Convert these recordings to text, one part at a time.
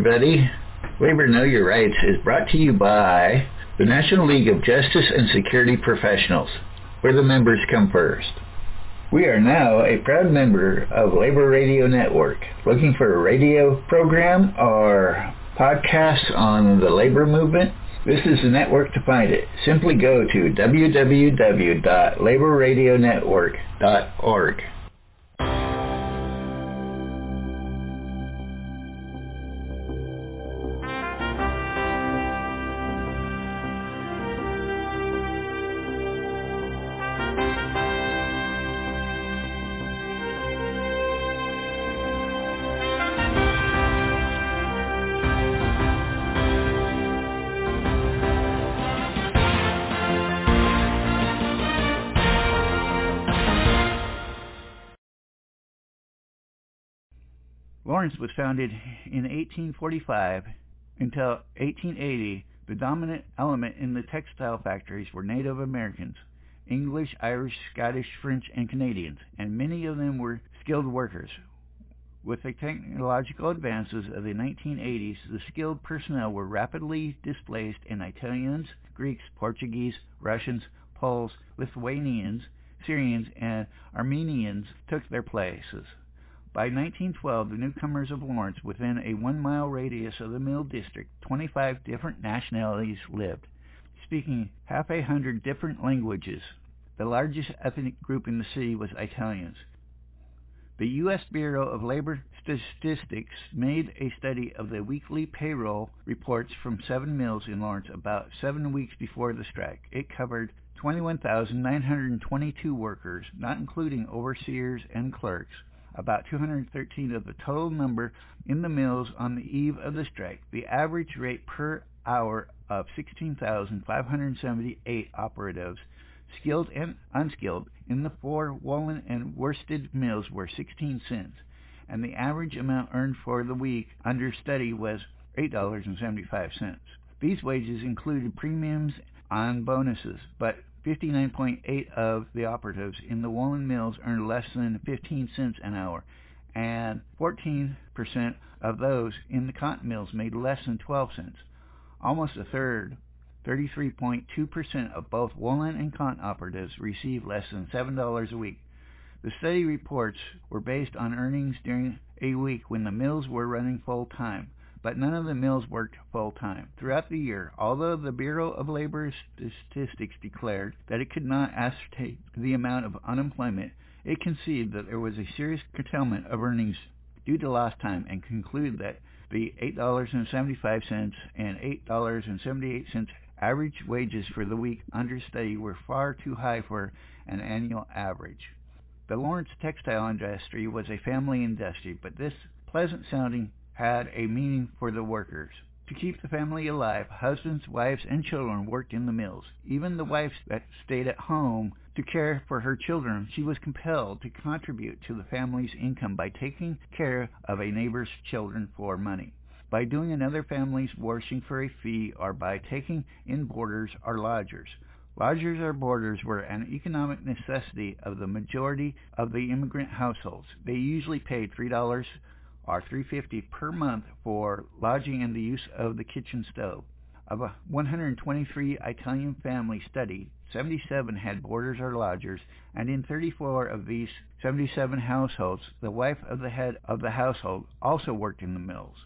everybody. Labor Know Your Rights is brought to you by the National League of Justice and Security Professionals, where the members come first. We are now a proud member of Labor Radio Network. Looking for a radio program or podcasts on the labor movement? This is the network to find it. Simply go to www.laborradionetwork.org. Lawrence was founded in 1845 until 1880. The dominant element in the textile factories were Native Americans, English, Irish, Scottish, French, and Canadians, and many of them were skilled workers. With the technological advances of the 1980s, the skilled personnel were rapidly displaced and Italians, Greeks, Portuguese, Russians, Poles, Lithuanians, Syrians, and Armenians took their places. By 1912, the newcomers of Lawrence, within a one-mile radius of the Mill District, 25 different nationalities lived, speaking half a hundred different languages. The largest ethnic group in the city was Italians. The U.S. Bureau of Labor Statistics made a study of the weekly payroll reports from seven mills in Lawrence about seven weeks before the strike. It covered 21,922 workers, not including overseers and clerks about 213 of the total number in the mills on the eve of the strike. The average rate per hour of 16,578 operatives, skilled and unskilled, in the four woolen and worsted mills were 16 cents, and the average amount earned for the week under study was $8.75. These wages included premiums on bonuses, but 59.8 of the operatives in the woolen mills earned less than 15 cents an hour, and 14% of those in the cotton mills made less than 12 cents. Almost a third, 33.2% of both woolen and cotton operatives received less than $7 a week. The study reports were based on earnings during a week when the mills were running full time but none of the mills worked full time. Throughout the year, although the Bureau of Labor Statistics declared that it could not ascertain the amount of unemployment, it conceded that there was a serious curtailment of earnings due to lost time and concluded that the $8.75 and $8.78 average wages for the week under study were far too high for an annual average. The Lawrence textile industry was a family industry, but this pleasant sounding had a meaning for the workers. To keep the family alive, husbands, wives, and children worked in the mills. Even the wife that stayed at home to care for her children, she was compelled to contribute to the family's income by taking care of a neighbor's children for money, by doing another family's washing for a fee, or by taking in boarders or lodgers. Lodgers or boarders were an economic necessity of the majority of the immigrant households. They usually paid $3 are 350 per month for lodging and the use of the kitchen stove. Of a 123 Italian family studied, 77 had boarders or lodgers, and in 34 of these 77 households, the wife of the head of the household also worked in the mills.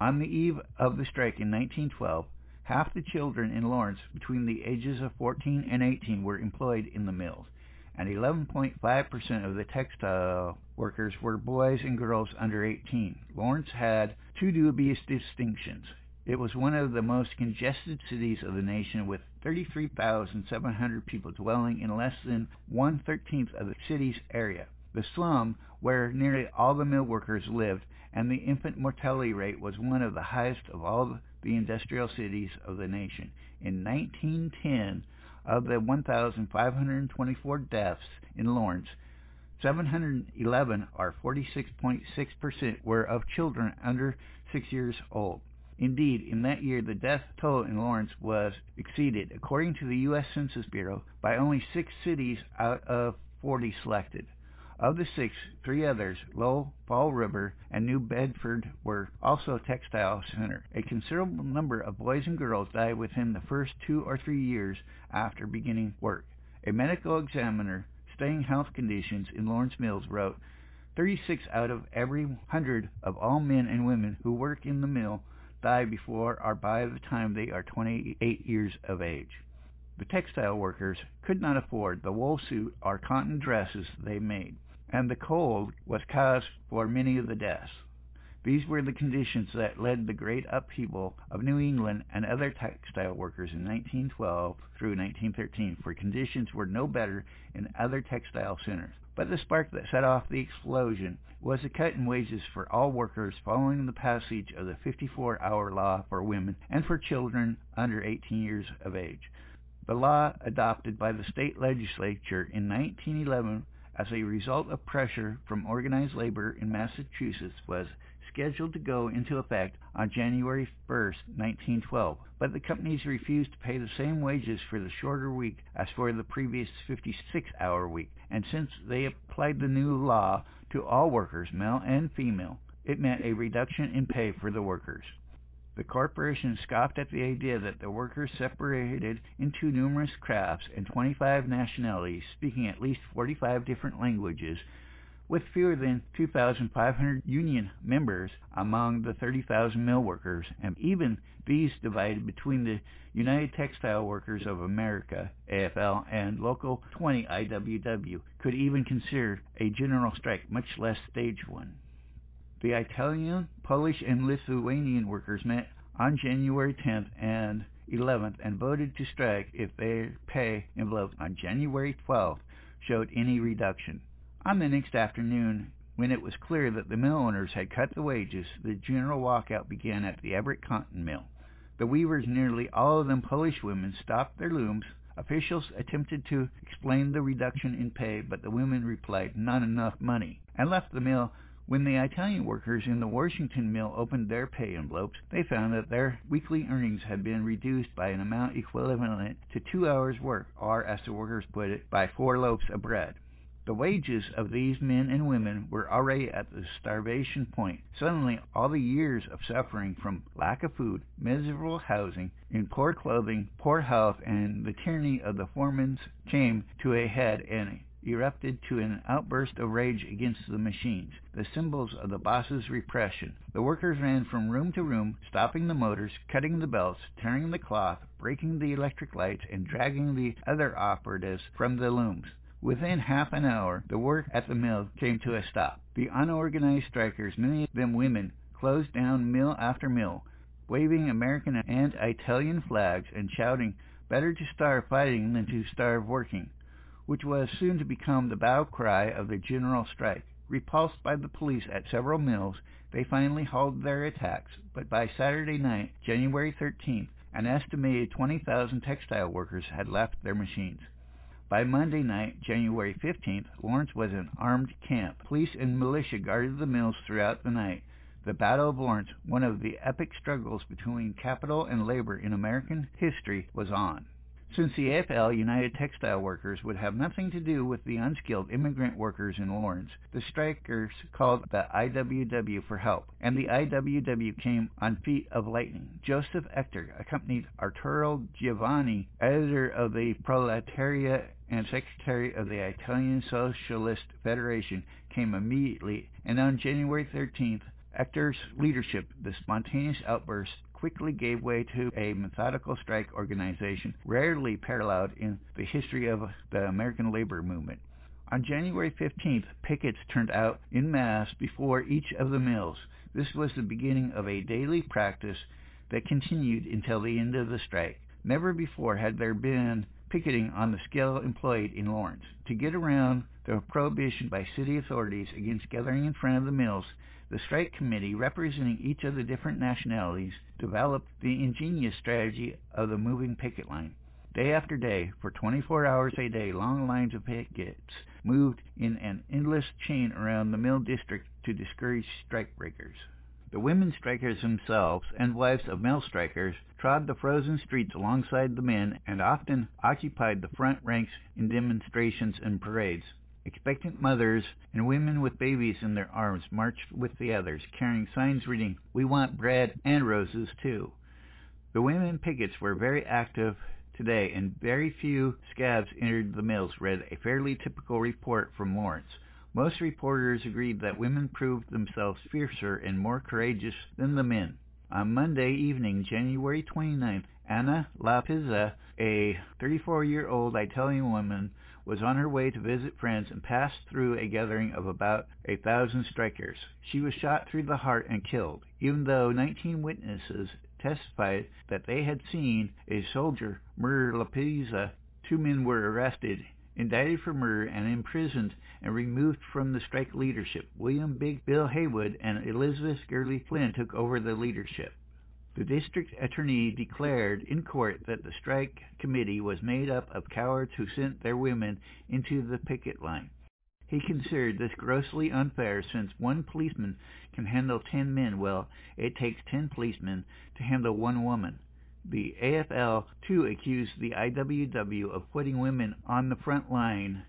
On the eve of the strike in 1912, half the children in Lawrence between the ages of 14 and 18 were employed in the mills and 11.5% of the textile workers were boys and girls under 18. Lawrence had two dubious distinctions. It was one of the most congested cities of the nation with 33,700 people dwelling in less than one-thirteenth of the city's area. The slum, where nearly all the mill workers lived, and the infant mortality rate was one of the highest of all the industrial cities of the nation. In 1910, of the 1,524 deaths in Lawrence, 711, or 46.6%, were of children under six years old. Indeed, in that year, the death toll in Lawrence was exceeded, according to the U.S. Census Bureau, by only six cities out of 40 selected. Of the six, three others, Lowell, Fall River, and New Bedford, were also textile centers. A considerable number of boys and girls died within the first two or three years after beginning work. A medical examiner studying health conditions in Lawrence Mills wrote, 36 out of every 100 of all men and women who work in the mill die before or by the time they are 28 years of age. The textile workers could not afford the wool suit or cotton dresses they made, and the cold was cause for many of the deaths. These were the conditions that led the great upheaval of New England and other textile workers in 1912 through 1913, for conditions were no better in other textile centers. But the spark that set off the explosion was a cut in wages for all workers following the passage of the 54-hour law for women and for children under 18 years of age. The law adopted by the state legislature in 1911 as a result of pressure from organized labor in Massachusetts was scheduled to go into effect on January 1, 1912, but the companies refused to pay the same wages for the shorter week as for the previous 56-hour week, and since they applied the new law to all workers, male and female, it meant a reduction in pay for the workers. The corporation scoffed at the idea that the workers separated into numerous crafts and 25 nationalities, speaking at least 45 different languages, with fewer than 2,500 union members among the 30,000 mill workers, and even these divided between the United Textile Workers of America, AFL, and Local 20 IWW, could even consider a general strike, much less stage one. The Italian, Polish, and Lithuanian workers met on January 10th and 11th and voted to strike if their pay envelopes on January 12th showed any reduction. On the next afternoon, when it was clear that the mill owners had cut the wages, the general walkout began at the Everett Cotton Mill. The weavers, nearly all of them Polish women, stopped their looms. Officials attempted to explain the reduction in pay, but the women replied, not enough money, and left the mill when the Italian workers in the Washington mill opened their pay envelopes, they found that their weekly earnings had been reduced by an amount equivalent to two hours' work, or, as the workers put it, by four loaves of bread. The wages of these men and women were already at the starvation point. Suddenly, all the years of suffering from lack of food, miserable housing, in poor clothing, poor health, and the tyranny of the foremen came to a head and erupted to an outburst of rage against the machines, the symbols of the boss's repression. The workers ran from room to room, stopping the motors, cutting the belts, tearing the cloth, breaking the electric lights, and dragging the other operatives from the looms. Within half an hour, the work at the mill came to a stop. The unorganized strikers, many of them women, closed down mill after mill, waving American and Italian flags and shouting, better to starve fighting than to starve working which was soon to become the battle cry of the general strike. Repulsed by the police at several mills, they finally halted their attacks, but by Saturday night, January 13th, an estimated 20,000 textile workers had left their machines. By Monday night, January 15th, Lawrence was an armed camp. Police and militia guarded the mills throughout the night. The Battle of Lawrence, one of the epic struggles between capital and labor in American history, was on. Since the AFL United Textile Workers would have nothing to do with the unskilled immigrant workers in Lawrence, the strikers called the IWW for help, and the IWW came on feet of lightning. Joseph Ettor accompanied Arturo Giovannitti, editor of the Proletariat and secretary of the Italian Socialist Federation, came immediately, and on January 13th, Ettor's leadership, the spontaneous outburst quickly gave way to a methodical strike organization rarely paralleled in the history of the American labor movement. On January 15th, pickets turned out in mass before each of the mills. This was the beginning of a daily practice that continued until the end of the strike. Never before had there been picketing on the scale employed in Lawrence. To get around the prohibition by city authorities against gathering in front of the mills, the strike committee, representing each of the different nationalities, developed the ingenious strategy of the moving picket line. Day after day, for 24 hours a day, long lines of pickets moved in an endless chain around the mill district to discourage strikebreakers. The women strikers themselves, and wives of male strikers, trod the frozen streets alongside the men and often occupied the front ranks in demonstrations and parades. Expectant mothers and women with babies in their arms marched with the others, carrying signs reading, We want bread and roses too. The women pickets were very active today, and very few scabs entered the mills, read a fairly typical report from Lawrence. Most reporters agreed that women proved themselves fiercer and more courageous than the men. On Monday evening, January 29th, Anna Lapizza, a 34-year-old Italian woman, was on her way to visit friends and passed through a gathering of about a thousand strikers. She was shot through the heart and killed, even though 19 witnesses testified that they had seen a soldier murder Lapizza. Two men were arrested, indicted for murder, and imprisoned and removed from the strike leadership. William Big Bill Haywood and Elizabeth Gurley Flynn took over the leadership. The district attorney declared in court that the strike committee was made up of cowards who sent their women into the picket line. He considered this grossly unfair since one policeman can handle ten men while it takes ten policemen to handle one woman. The AFL too accused the IWW of putting women on the front line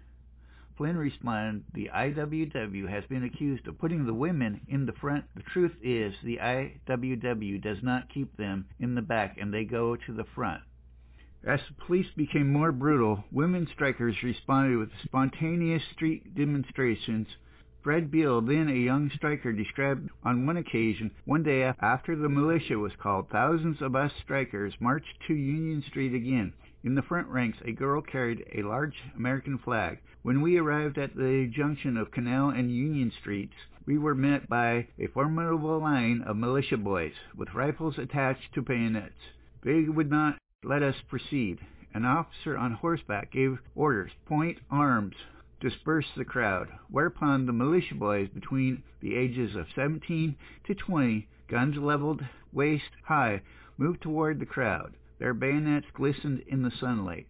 Flynn responded, the IWW has been accused of putting the women in the front. The truth is the IWW does not keep them in the back and they go to the front. As the police became more brutal, women strikers responded with spontaneous street demonstrations. Fred Beal, then a young striker, described on one occasion, one day after the militia was called, thousands of us strikers marched to Union Street again. In the front ranks, a girl carried a large American flag. When we arrived at the junction of Canal and Union Streets, we were met by a formidable line of militia boys with rifles attached to bayonets. They would not let us proceed. An officer on horseback gave orders, point arms, disperse the crowd, whereupon the militia boys between the ages of 17 to 20, guns leveled waist high, moved toward the crowd. Their bayonets glistened in the sunlight.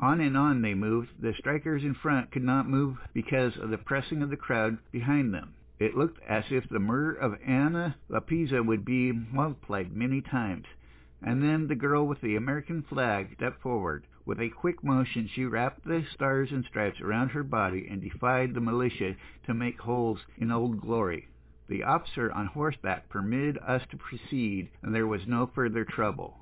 On and on they moved. The strikers in front could not move because of the pressing of the crowd behind them. It looked as if the murder of Anna Lapizza would be multiplied many times. And then the girl with the American flag stepped forward. With a quick motion, she wrapped the stars and stripes around her body and defied the militia to make holes in Old Glory. The officer on horseback permitted us to proceed, and there was no further trouble.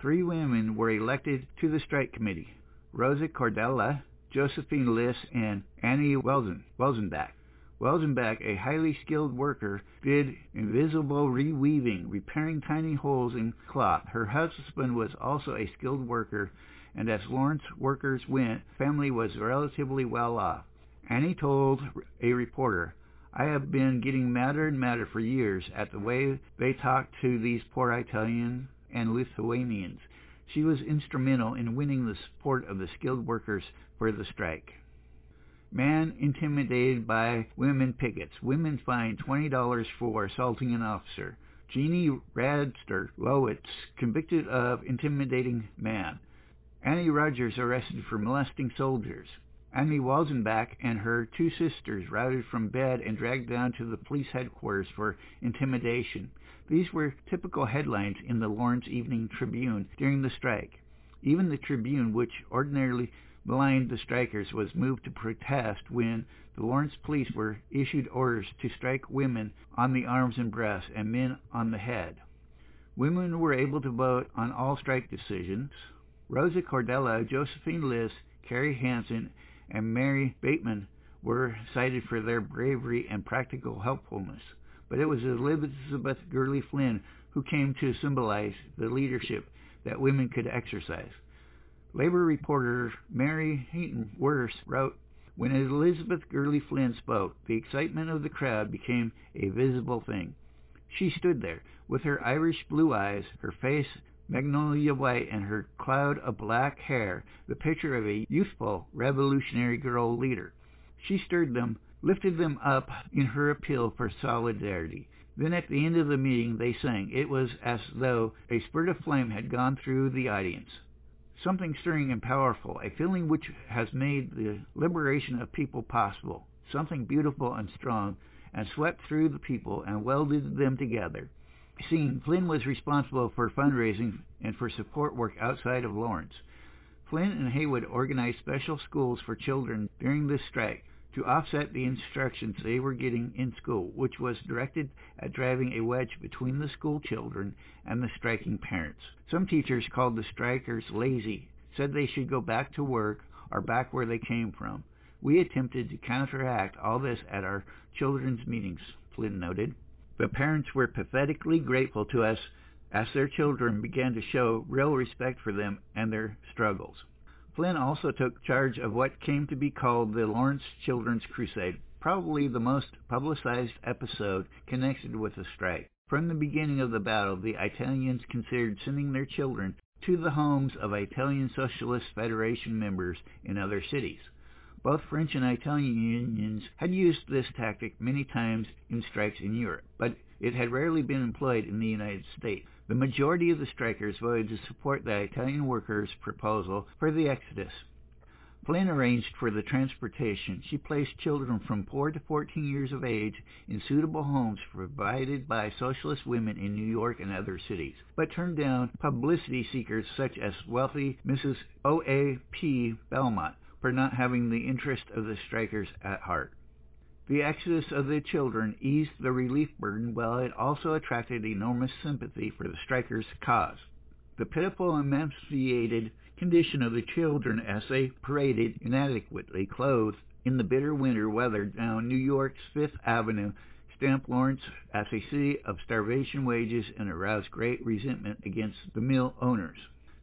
Three women were elected to the strike committee. Rosa Cordella, Josephine Liss, and Annie Welsen, Welzenbach. Welzenbach, a highly skilled worker, did invisible reweaving, repairing tiny holes in cloth. Her husband was also a skilled worker, and as Lawrence workers went, family was relatively well off. Annie told a reporter, I have been getting madder and madder for years at the way they talk to these poor Italians and Lithuanians. She was instrumental in winning the support of the skilled workers for the strike. Man intimidated by women pickets. Women fined $20 for assaulting an officer. Jeannie Radster Lowitz convicted of intimidating man. Annie Rogers arrested for molesting soldiers. Annie Walzenbach and her two sisters routed from bed and dragged down to the police headquarters for intimidation. These were typical headlines in the Lawrence Evening Tribune during the strike. Even the Tribune, which ordinarily maligned the strikers, was moved to protest when the Lawrence police were issued orders to strike women on the arms and breasts and men on the head. Women were able to vote on all strike decisions. Rosa Cordella, Josephine Liss, Carrie Hansen, and Mary Bateman were cited for their bravery and practical helpfulness but it was Elizabeth Gurley Flynn who came to symbolize the leadership that women could exercise. Labor reporter Mary Heaton Vorse wrote, When Elizabeth Gurley Flynn spoke, the excitement of the crowd became a visible thing. She stood there, with her Irish blue eyes, her face magnolia white, and her cloud of black hair, the picture of a youthful revolutionary girl leader. She stirred them lifted them up in her appeal for solidarity. Then at the end of the meeting they sang. It was as though a spurt of flame had gone through the audience. Something stirring and powerful, a feeling which has made the liberation of people possible. Something beautiful and strong, and swept through the people and welded them together. Seeing Flynn was responsible for fundraising and for support work outside of Lawrence. Flynn and Haywood organized special schools for children during this strike. To offset the instructions they were getting in school, which was directed at driving a wedge between the school children and the striking parents. Some teachers called the strikers lazy, said they should go back to work or back where they came from. We attempted to counteract all this at our children's meetings, Flynn noted. The parents were pathetically grateful to us as their children began to show real respect for them and their struggles. Flynn also took charge of what came to be called the Lawrence Children's Crusade, probably the most publicized episode connected with the strike. From the beginning of the battle, the Italians considered sending their children to the homes of Italian Socialist Federation members in other cities. Both French and Italian unions had used this tactic many times in strikes in Europe, but it had rarely been employed in the United States. The majority of the strikers voted to support the Italian workers' proposal for the exodus. Flynn arranged for the transportation. She placed children from 4 to 14 years of age in suitable homes provided by socialist women in New York and other cities, but turned down publicity seekers such as wealthy Mrs. O. A. P. Belmont for not having the interest of the strikers at heart. The exodus of the children eased the relief burden while it also attracted enormous sympathy for the strikers' cause. The pitiful emaciated condition of the children as they paraded inadequately clothed in the bitter winter weather down New York's Fifth Avenue stamped Lawrence as a city of starvation wages and aroused great resentment against the mill owners.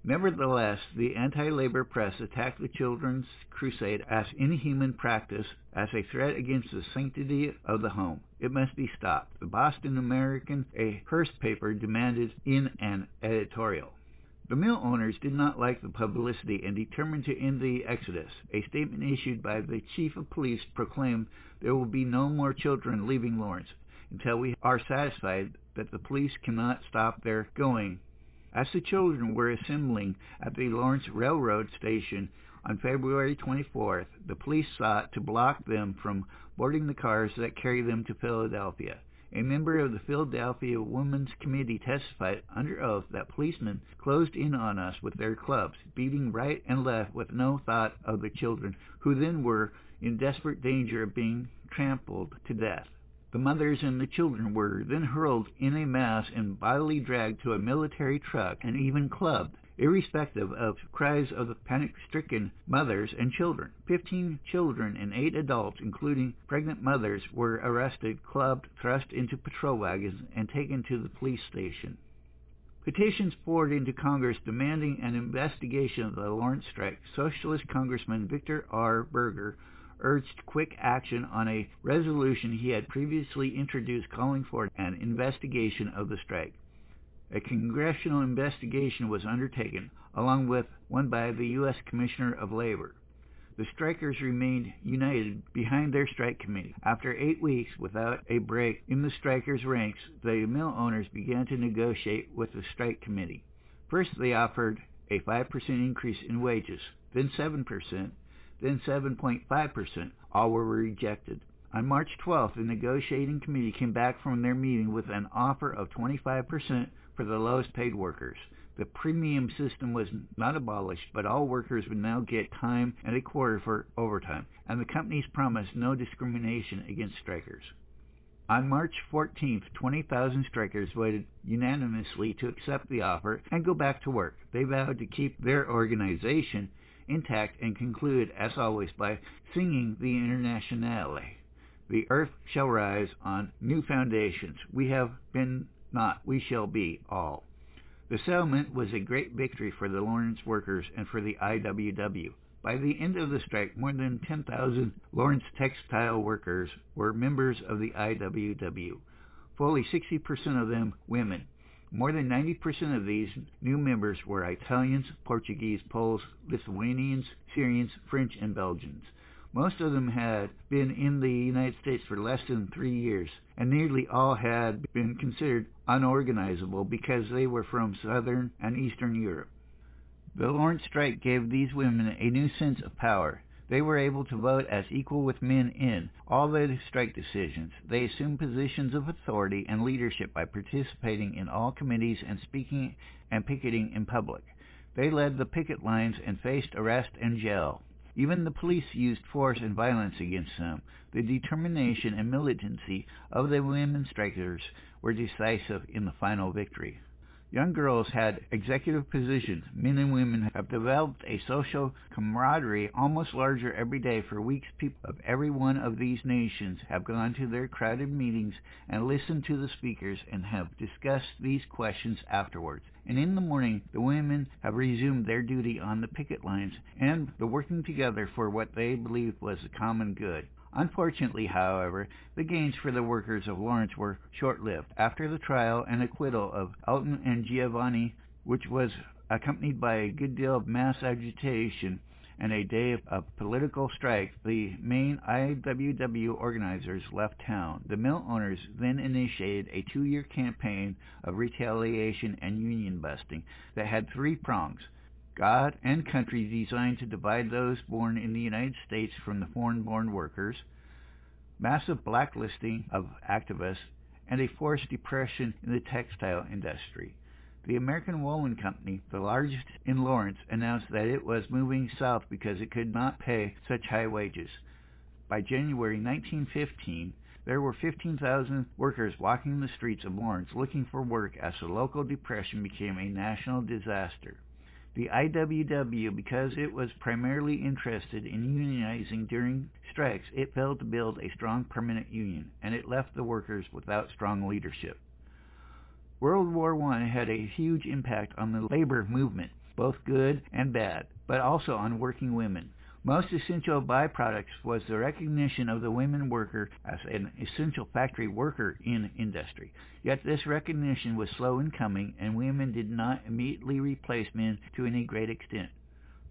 Nevertheless, the anti-labor press attacked the children's crusade as inhuman practice, as a threat against the sanctity of the home. It must be stopped. The Boston American, a Hearst paper, demanded in an editorial. The mill owners did not like the publicity and determined to end the exodus. A statement issued by the chief of police proclaimed there will be no more children leaving Lawrence until we are satisfied that the police cannot stop their going. As the children were assembling at the Lawrence Railroad Station on February 24th, the police sought to block them from boarding the cars that carried them to Philadelphia. A member of the Philadelphia Women's Committee testified under oath that policemen closed in on us with their clubs, beating right and left with no thought of the children, who then were in desperate danger of being trampled to death. The mothers and the children were then hurled in a mass and bodily dragged to a military truck and even clubbed, irrespective of cries of the panic-stricken mothers and children. Fifteen children and eight adults, including pregnant mothers, were arrested, clubbed, thrust into patrol wagons, and taken to the police station. Petitions poured into Congress demanding an investigation of the Lawrence strike. Socialist Congressman Victor R. Berger urged quick action on a resolution he had previously introduced calling for an investigation of the strike. A congressional investigation was undertaken, along with one by the U.S. Commissioner of Labor. The strikers remained united behind their strike committee. After eight weeks without a break in the strikers' ranks, the mill owners began to negotiate with the strike committee. First, they offered a 5% increase in wages, then 7%, then 7.5%. All were rejected. On March 12th, the negotiating committee came back from their meeting with an offer of 25% for the lowest paid workers. The premium system was not abolished, but all workers would now get time and a quarter for overtime, and the companies promised no discrimination against strikers. On March 14th, 20,000 strikers voted unanimously to accept the offer and go back to work. They vowed to keep their organization intact and conclude, as always, by singing the Internationale. The earth shall rise on new foundations. We have been not, we shall be all. The settlement was a great victory for the Lawrence workers and for the IWW. By the end of the strike, more than 10,000 Lawrence textile workers were members of the IWW, fully 60% of them women. More than 90% of these new members were Italians, Portuguese, Poles, Lithuanians, Syrians, French, and Belgians. Most of them had been in the United States for less than three years, and nearly all had been considered unorganizable because they were from Southern and Eastern Europe. The Lawrence strike gave these women a new sense of power. They were able to vote as equal with men in all the strike decisions. They assumed positions of authority and leadership by participating in all committees and speaking and picketing in public. They led the picket lines and faced arrest and jail. Even the police used force and violence against them. The determination and militancy of the women strikers were decisive in the final victory. Young girls had executive positions. Men and women have developed a social camaraderie almost larger every day. For weeks, people of every one of these nations have gone to their crowded meetings and listened to the speakers and have discussed these questions afterwards. And in the morning, the women have resumed their duty on the picket lines and the working together for what they believed was the common good. Unfortunately, however, the gains for the workers of Lawrence were short-lived. After the trial and acquittal of Alton and Giovannitti, which was accompanied by a good deal of mass agitation and a day of political strife, the main IWW organizers left town. The mill owners then initiated a two-year campaign of retaliation and union busting that had three prongs. God and country designed to divide those born in the United States from the foreign-born workers, massive blacklisting of activists, and a forced depression in the textile industry. The American Woolen Company, the largest in Lawrence, announced that it was moving south because it could not pay such high wages. By January 1915, there were 15,000 workers walking the streets of Lawrence looking for work as the local depression became a national disaster. The IWW, because it was primarily interested in unionizing during strikes, it failed to build a strong permanent union, and it left the workers without strong leadership. World War I had a huge impact on the labor movement, both good and bad, but also on working women. Most essential byproducts was the recognition of the women worker as an essential factory worker in industry. Yet this recognition was slow in coming, and women did not immediately replace men to any great extent.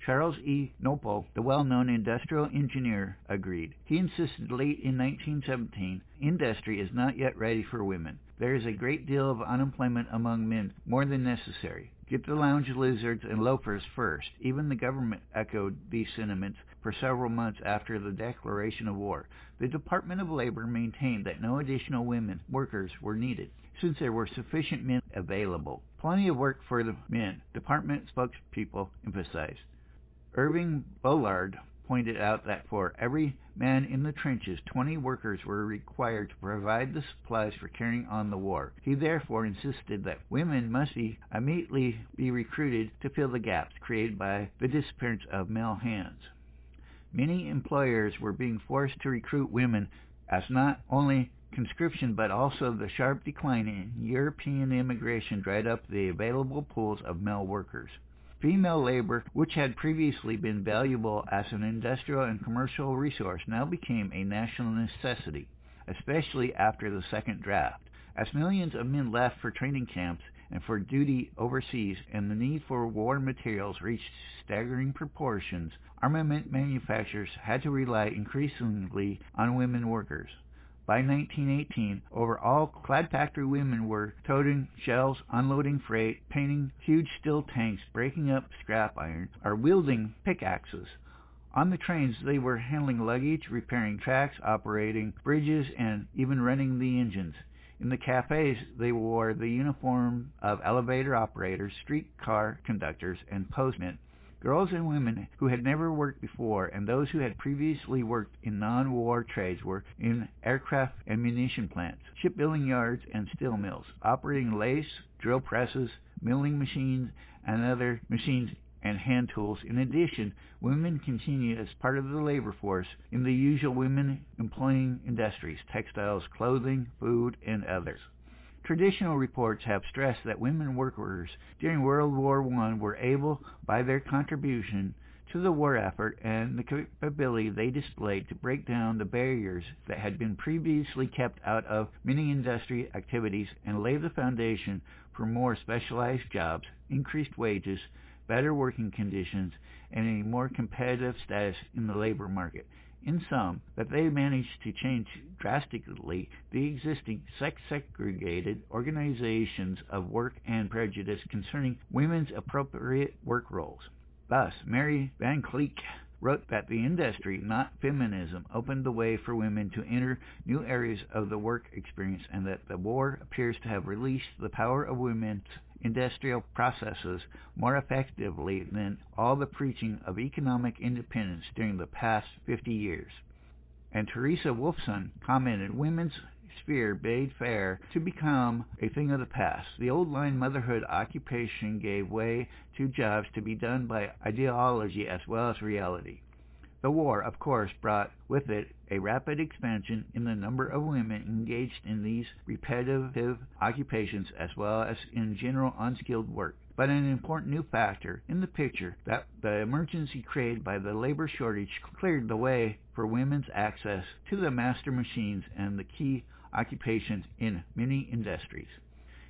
Charles E. Knoeppel, the well-known industrial engineer, agreed. He insisted late in 1917, industry is not yet ready for women. There is a great deal of unemployment among men, more than necessary. Get the lounge lizards and loafers first. Even the government echoed these sentiments for several months after the declaration of war. The Department of Labor maintained that no additional women workers were needed, since there were sufficient men available. Plenty of work for the men, department spokespeople emphasized. Irving Bullard pointed out that for every man in the trenches, 20 workers were required to provide the supplies for carrying on the war. He therefore insisted that women must be immediately be recruited to fill the gaps created by the disappearance of male hands. Many employers were being forced to recruit women as not only conscription but also the sharp decline in European immigration dried up the available pools of male workers. Female labor, which had previously been valuable as an industrial and commercial resource, now became a national necessity, especially after the second draft. As millions of men left for training camps and for duty overseas and the need for war materials reached staggering proportions, armament manufacturers had to rely increasingly on women workers. By 1918, over all clad factory women were toting shells, unloading freight, painting huge steel tanks, breaking up scrap iron, or wielding pickaxes. On the trains, they were handling luggage, repairing tracks, operating bridges, and even running the engines. In the cafes, they wore the uniform of elevator operators, streetcar conductors, and postmen. Girls and women who had never worked before and those who had previously worked in non-war trades were in aircraft and munition plants, shipbuilding yards, and steel mills, operating lathes, drill presses, milling machines, and other machines and hand tools. In addition, women continue as part of the labor force in the usual women employing industries, textiles, clothing, food, and others. Traditional reports have stressed that women workers during World War I were able, by their contribution to the war effort and the capability they displayed to break down the barriers that had been previously kept out of many industry activities and lay the foundation for more specialized jobs, increased wages, better working conditions, and a more competitive status in the labor market in sum, that they managed to change drastically the existing sex-segregated organizations of work and prejudice concerning women's appropriate work roles. Thus, Mary Van Kleeck wrote that the industry, not feminism, opened the way for women to enter new areas of the work experience and that the war appears to have released the power of women's industrial processes more effectively than all the preaching of economic independence during the past 50 years. And Teresa Wolfson commented, women's sphere bade fair to become a thing of the past. The old line motherhood occupation gave way to jobs to be done by ideology as well as reality. The war, of course, brought with it a rapid expansion in the number of women engaged in these repetitive occupations as well as in general unskilled work. But an important new factor in the picture that the emergency created by the labor shortage cleared the way for women's access to the master machines and the key occupations in many industries.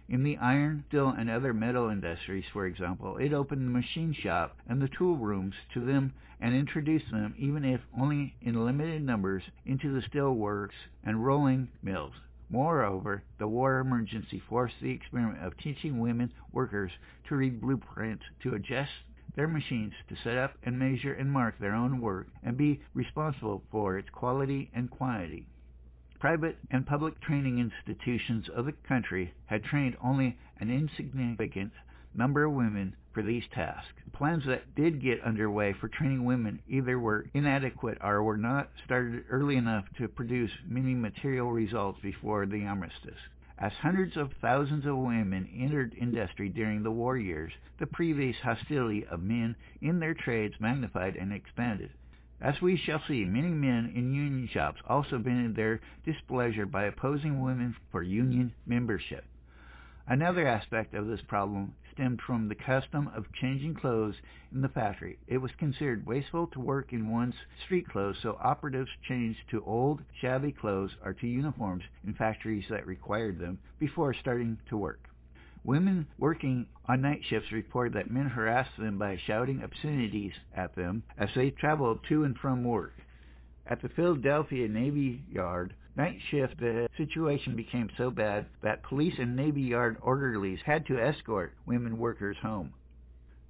In the iron, steel, and other metal industries, for example, it opened the machine shop and the tool rooms to them and introduced them, even if only in limited numbers, into the steel works and rolling mills. Moreover, the war emergency forced the experiment of teaching women workers to read blueprints, to adjust their machines, to set up and measure and mark their own work, and be responsible for its quality and quantity. Private and public training institutions of the country had trained only an insignificant number of women for these tasks. Plans that did get underway for training women either were inadequate or were not started early enough to produce many material results before the armistice. As hundreds of thousands of women entered industry during the war years, the previous hostility of men in their trades magnified and expanded. As we shall see, many men in union shops also vented their displeasure by opposing women for union membership. Another aspect of this problem stemmed from the custom of changing clothes in the factory. It was considered wasteful to work in one's street clothes, so operatives changed to old, shabby clothes or to uniforms in factories that required them before starting to work. Women working on night shifts report that men harassed them by shouting obscenities at them as they traveled to and from work. At the Philadelphia Navy Yard night shift, the situation became so bad that police and Navy Yard orderlies had to escort women workers home.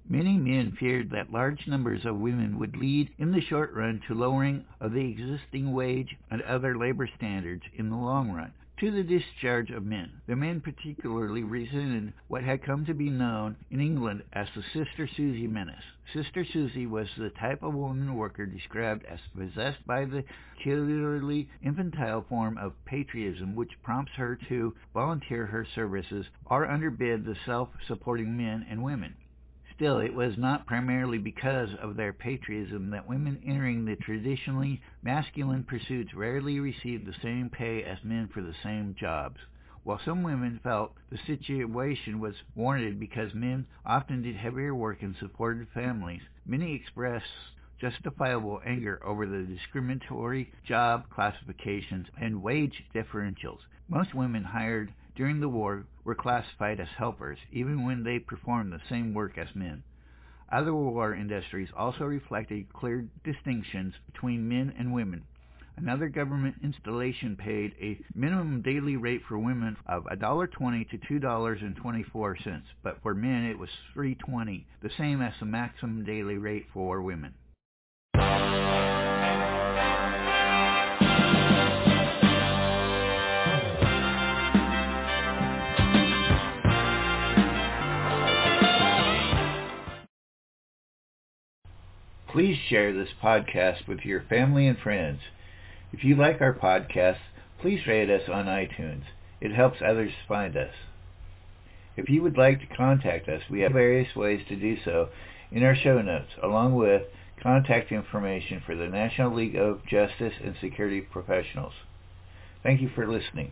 Many men feared that large numbers of women would lead in the short run to lowering of the existing wage and other labor standards in the long run, to the discharge of men. The men particularly resented what had come to be known in England as the Sister Susie menace. Sister Susie was the type of woman worker described as possessed by the peculiarly infantile form of patriotism which prompts her to volunteer her services or underbid the self-supporting men and women. Still, it was not primarily because of their patriotism that women entering the traditionally masculine pursuits rarely received the same pay as men for the same jobs. While some women felt the situation was warranted because men often did heavier work and supported families, many expressed justifiable anger over the discriminatory job classifications and wage differentials. Most women hired during the war were classified as helpers, even when they performed the same work as men. Other war industries also reflected clear distinctions between men and women. Another government installation paid a minimum daily rate for women of $1.20 to $2.24, but for men it was $3.20, the same as the maximum daily rate for women. Please share this podcast with your family and friends. If you like our podcast, please rate us on iTunes. It helps others find us. If you would like to contact us, we have various ways to do so in our show notes, along with contact information for the National League of Justice and Security Professionals. Thank you for listening.